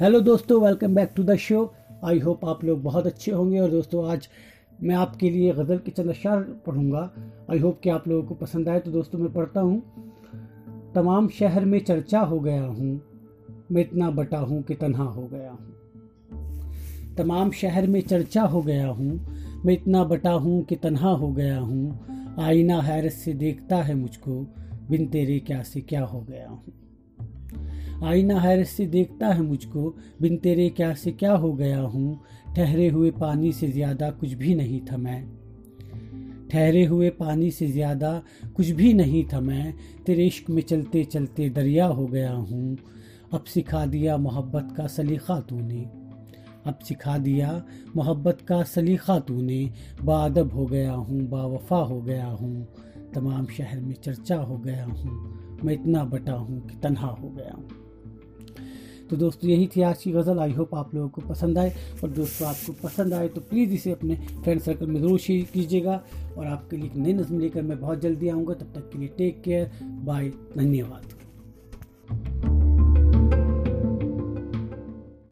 Hello दोस्तों welcome back to the show I hope आप लोग बहुत अच्छे होंगे और दोस्तों, आज मैं आपके लिए गज़ल के चंद अशार पढ़ूँगा। आई होप कि आप लोगों को पसंद आए तो दोस्तों, मैं पढ़ता हूँ। तमाम शहर में चर्चा हो गया हूँ, मैं इतना बटा हूँ कि तन्हा हो गया हूँ। तमाम शहर में चर्चा हो गया हूँ, मैं इतना बटा हूँ कि तन्हा हो गया हूँ। आईना हैरत से देखता है मुझको, बिन तेरे क्या से क्या हो गया हूँ। आईना हैरत से देखता है मुझको, बिन तेरे क्या से क्या हो गया हूँ? ठहरे हुए पानी से ज़्यादा कुछ भी नहीं था मैं। ठहरे हुए पानी से ज़्यादा कुछ भी नहीं था मैं। तेरे इश्क में चलते चलते दरिया हो गया हूँ। अब सिखा दिया मोहब्बत का सलीखा तूने। अब सिखा दिया मोहब्बत का सलीखा तूने। बादब हो गया हूँ, बावफा हो गया हूँ। तमाम शहर में चर्चा हो गया हूँ। मैं इतना बटा हूँ कि तन्हा हो गया हूँ। तो दोस्तों, यही थी आज की गज़ल। आई होप आप लोगों को पसंद आए। और दोस्तों, आपको पसंद आए तो प्लीज़ इसे अपने फ्रेंड सर्कल में ज़रूर शेयर कीजिएगा। और आपके लिए एक नई नज़म लेकर मैं बहुत जल्दी आऊँगा। तब तक के लिए टेक केयर बाय धन्यवाद।